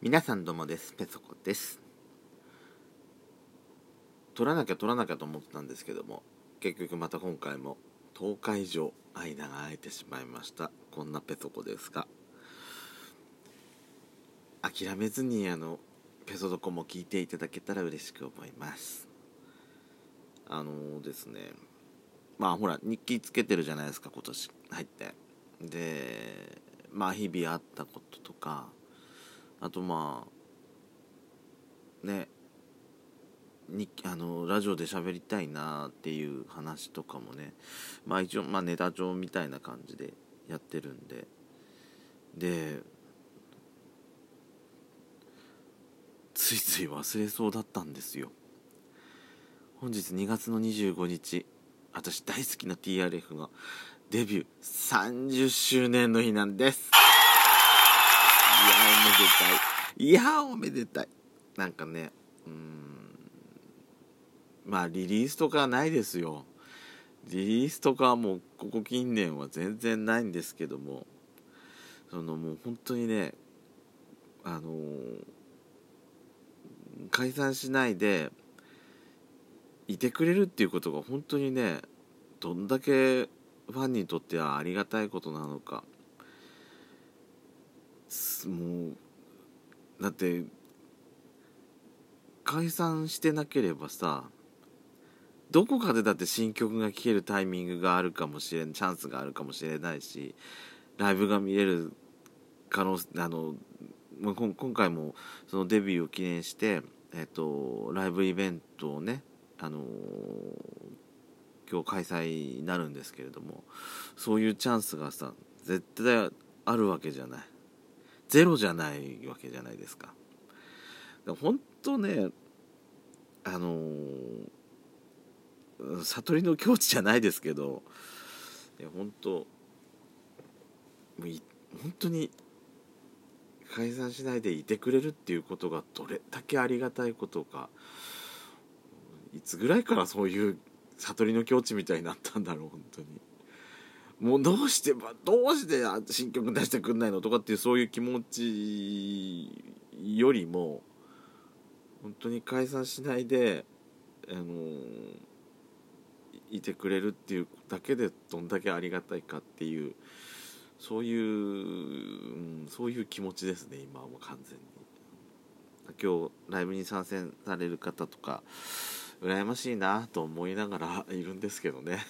皆さんどうもです。ペソコです。撮らなきゃ撮らなきゃと思ってたんですけども結局また今回も10日以上間が空いてしまいました。こんなペソコですが。諦めずにあのペソドコも聞いていただけたら嬉しく思います。あのー、ですね。まあほら日記つけてるじゃないですか今年入って。でまあ日々あったこととかあとまあねにあのラジオで喋りたいなっていう話とかもねまあ一応、まあ、ネタ帳みたいな感じでやってるんで。でついつい忘れそうだったんですよ。本日2月の25日私大好きな TRF がデビュー30周年の日なんです。いやおめでたい。いやおめでたい。なんかねうん。まあリリースとかないですよ。リリースとかはもうここ近年は全然ないんですけども。そのもう本当にねあのー、解散しないでいてくれるっていうことが本当にねどんだけファンにとってはありがたいことなのか。もうだって解散してなければさどこかでだって新曲が聴けるタイミングがあるかもしれんチャンスがあるかもしれないしライブが見れる可能あの今回もそのデビューを記念して、えっと、ライブイベントをね、あの今日開催になるんですけれどもそういうチャンスがさ絶対あるわけじゃない。ゼロじゃないわけじゃないですか。本当ねあのー、悟りの境地じゃないですけどいや本当本当に解散しないでいてくれるっていうことがどれだけありがたいことかいつぐらいからそういう悟りの境地みたいになったんだろう本当に。もうどうしてどうして新曲出してくんないのとかっていうそういう気持ちよりも本当に解散しないであのいてくれるっていうだけでどんだけありがたいかっていうそういう、うん、そういう気持ちですね今はもう完全に。今日ライブに参戦される方とか羨ましいなと思いながらいるんですけどね。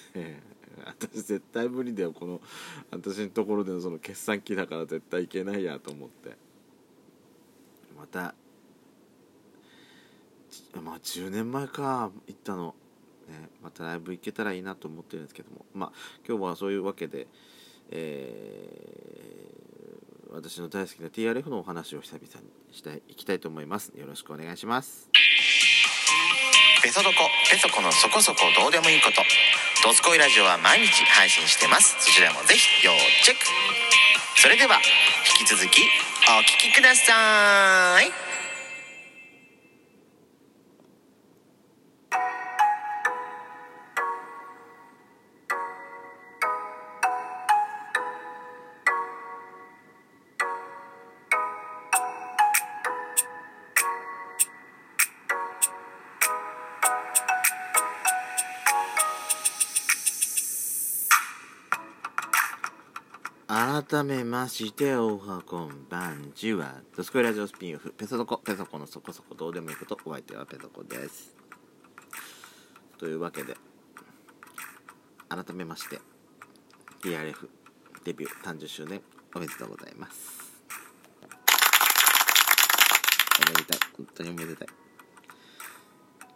私絶対無理だよこの私のところでのその決算期だから絶対いけないやと思って。またまあ10年前か行ったの、ね、またライブ行けたらいいなと思ってるんですけども。まあ今日はそういうわけでえー、私の大好きな TRF のお話を久々にしていきたいと思います。よろしくお願いします。ペソドコペソコのそこそこどうでもいいこと。ドスコイラジオは毎日配信してます。そちらもぜひ要チェック。それでは引き続きお聴きください。改めましておはこんばんちはドスコイラジオスピンオフペソドコペソコのそこそこどうでもいいことお相手はペソコです。というわけで改めまして TRF デビュー30周年おめでとうございます。おめでたい本当におめでたい。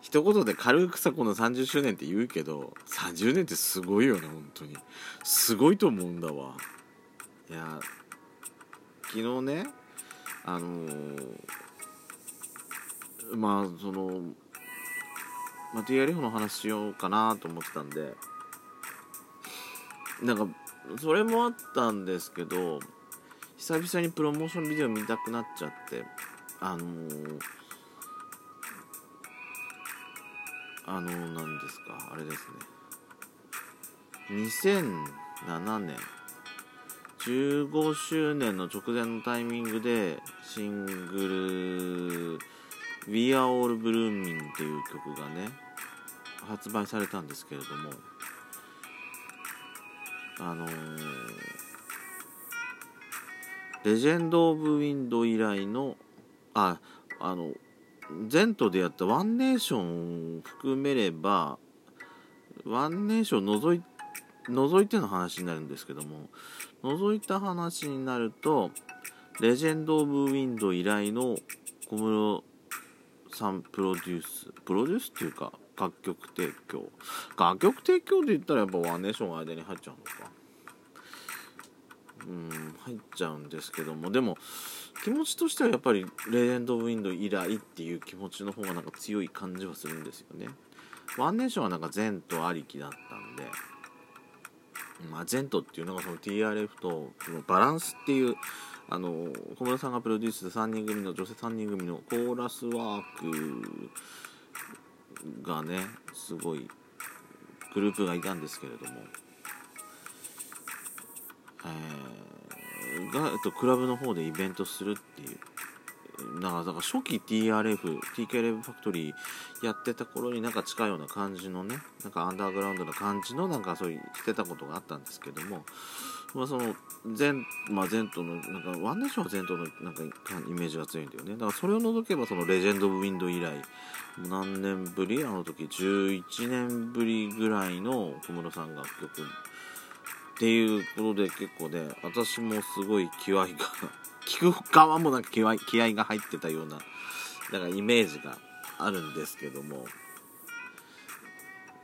一言で軽くさこの30周年って言うけど30年ってすごいよね本当に。すごいと思うんだわ。いや昨日ねあのー、まあその、まあ、TRF の話しようかなと思ってたんでなんかそれもあったんですけど久々にプロモーションビデオ見たくなっちゃってあのー、あのー、何ですかあれですね。2007年。15周年の直前のタイミングでシングル「We Are All Blooming」っていう曲がね発売されたんですけれどもあのーレジェンド・オブ・ウィンド以来のああの前途でやったワンネーションを含めればワンネーション除い除いての話になるんですけども除いた話になるとレジェンド・オブ・ウィンド以来の小室さんプロデュースプロデュースっていうか楽曲提供。楽曲提供で言ったらやっぱワンネーションが間に入っちゃうのか。うん入っちゃうんですけどもでも気持ちとしてはやっぱりレジェンド・オブ・ウィンド以来っていう気持ちの方がなんか強い感じはするんですよね。ワンネーションはなんか前途ありきだったんでまあ、前途っていうのがその TRF とそのバランスっていうあの小室さんがプロデュースした3人組の女性3人組のコーラスワークがねすごいグループがいたんですけれども、えー、が、えっと、クラブの方でイベントするっていう。だからだから初期 TRF、TKLF ファクトリーやってた頃になんか近いような感じのね、なんかアンダーグラウンドな感じのなんかそういうしてたことがあったんですけども、まあその前、まあ前途の、なんかワンネーションは前途のなんかイメージが強いんだよね。だからそれを除けばそのレジェンド・オブ・ウィンド以来、何年ぶり？あの時11年ぶりぐらいの小室さん楽曲っていうことで結構ね、私もすごい気合が聞く側もなんか気合気合が入ってたようなだからイメージがあるんですけども。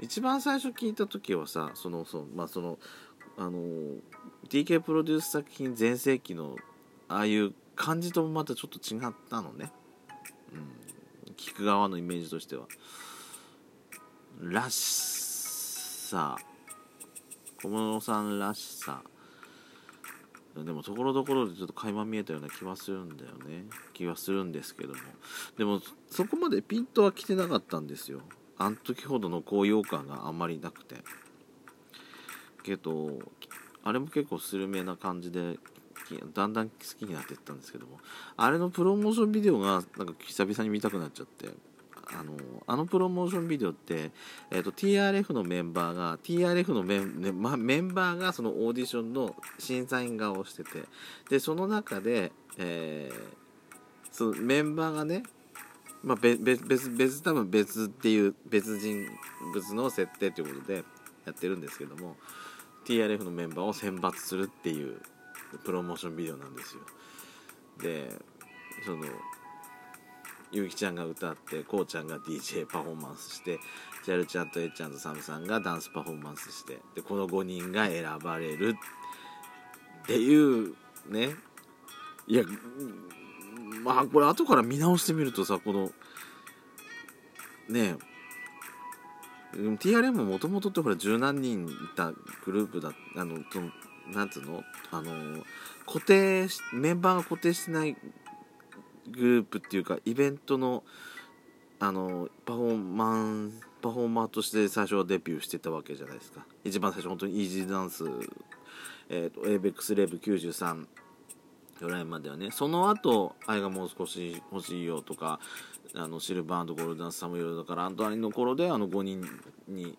一番最初聞いた時はさそのそのまあそのあの TK プロデュース作品全盛期のああいう感じともまたちょっと違ったのね、うん、聞く側のイメージとしては。らしさ。小室さんらしさ。でもところどころでちょっと垣間見えたような気はするんだよね。気はするんですけども。でもそこまでピントは来てなかったんですよ。あの時ほどの高揚感があんまりなくて。けどあれも結構スルメな感じでだんだん好きになっていったんですけども。あれのプロモーションビデオがなんか久々に見たくなっちゃって。あのあのプロモーションビデオって、えーと、TRF のメンバーが TRF のメン,、ま、メンバーがそのオーディションの審査員側をしててでその中で、えー、そのメンバーがね、まあ、別別別多分別っていう別人物の設定ということでやってるんですけども TRF のメンバーを選抜するっていうプロモーションビデオなんですよ。でそのゆうきちゃんが歌ってこうちゃんが DJ パフォーマンスしてジャルちゃんとえっちゃんとサムさんがダンスパフォーマンスしてでこの5人が選ばれるっていうねいやまあこれ後から見直してみるとさこのねえ TRM ももともとってほら十何人いたグループだあのそのなんつうの？あの固定メンバーが固定してないグループっていうかイベントのあのパフォーマンパフォーマーとして最初はデビューしてたわけじゃないですか。一番最初本当にイージーダンス、えーと、ABEX レブ93ぐらいまではね。その後愛がもう少し欲しいよとかあのシルバーゴールダンスサムヨルだからアントワニの頃であの5人に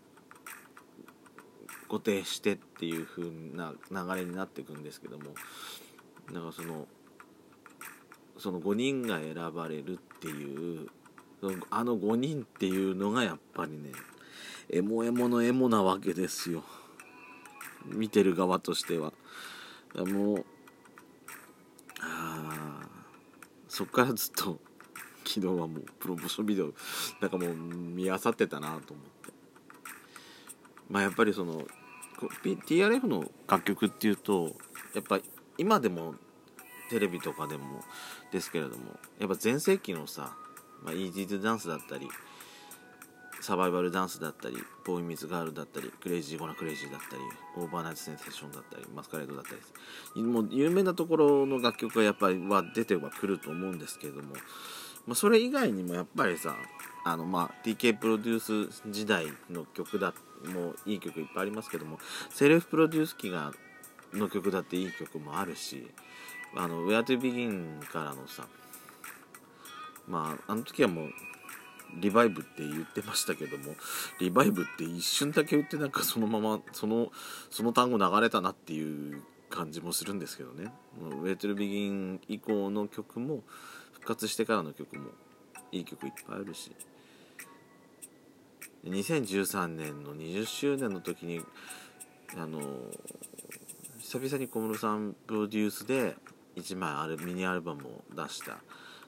固定してっていう風な流れになっていくんですけども。だかそのその5人が選ばれるっていうあの5人っていうのがやっぱりねエモエモのエモなわけですよ。見てる側としては。もうあそっからずっと昨日はもうプロモーションビデオなんかもう見漁ってたなと思って。まあやっぱりその TRF の楽曲っていうとやっぱ今でもテレビとかでもですけれどもやっぱ全盛期のさ、まあ、 EZ DO DANCE だったり survival dAnce だったり BOY MEETS GIRL だったり CRAZY GONNA CRAZY だったりOvernight Sensation だったり masquerade だったりもう有名なところの楽曲がやっぱりは出てはくると思うんですけれども、まあ、それ以外にもやっぱりさあのまあ TK プロデュース時代の曲だもういい曲いっぱいありますけどもセルフプロデュース期がの曲だっていい曲もあるしあの「Where to Begin」からのさまああの時はもう Revive って言ってましたけどもリバイブって一瞬だけ言ってなんかそのままそのその単語流れたなっていう感じもするんですけどね「ウェイトル・ビギン」以降の曲も復活してからの曲もいい曲いっぱいあるし。2013年の20周年の時にあの久々に小室さんプロデュースで1枚あるミニアルバムを出した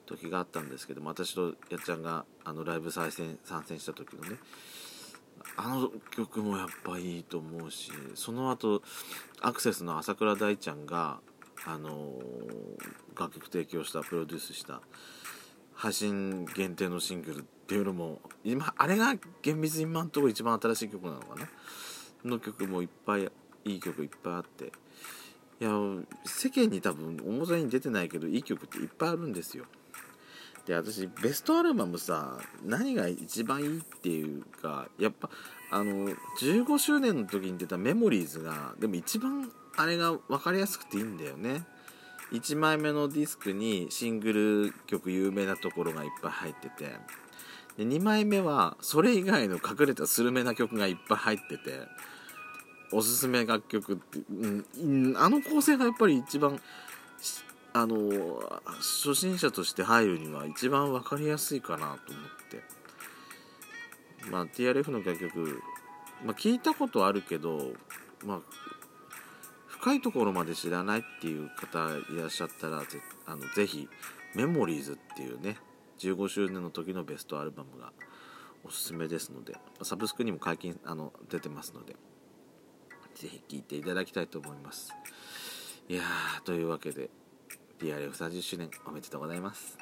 時があったんですけども私とやっちゃんがあのライブ再戦参戦した時のねあの曲もやっぱいいと思うしその後アクセスの朝倉大ちゃんがあの楽曲提供したプロデュースした配信限定のシングルっていうのも今あれが厳密に今のところ一番新しい曲なのかな？の曲もいっぱいいい曲いっぱいあっていや世間に多分表に出てないけどいい曲っていっぱいあるんですよ。で私ベストアルバムさ何が一番いいっていうかやっぱあの15周年の時に出た「メモリーズがでも一番あれが分かりやすくていいんだよね。1枚目のディスクにシングル曲有名なところがいっぱい入っててで2枚目はそれ以外の隠れたスルメな曲がいっぱい入ってておすすめ楽曲って、うん、あの構成がやっぱり一番あの初心者として入るには一番分かりやすいかなと思って。まあ TRF の楽曲、まあ、聞いたことあるけどまあ深いところまで知らないっていう方いらっしゃったらぜあのぜひ「メモリーズっていうね15周年の時のベストアルバムがおすすめですのでサブスクにも解禁あの出てますので。ぜひ聴いていただきたいと思います。いやーというわけで TRF30 周年おめでとうございます。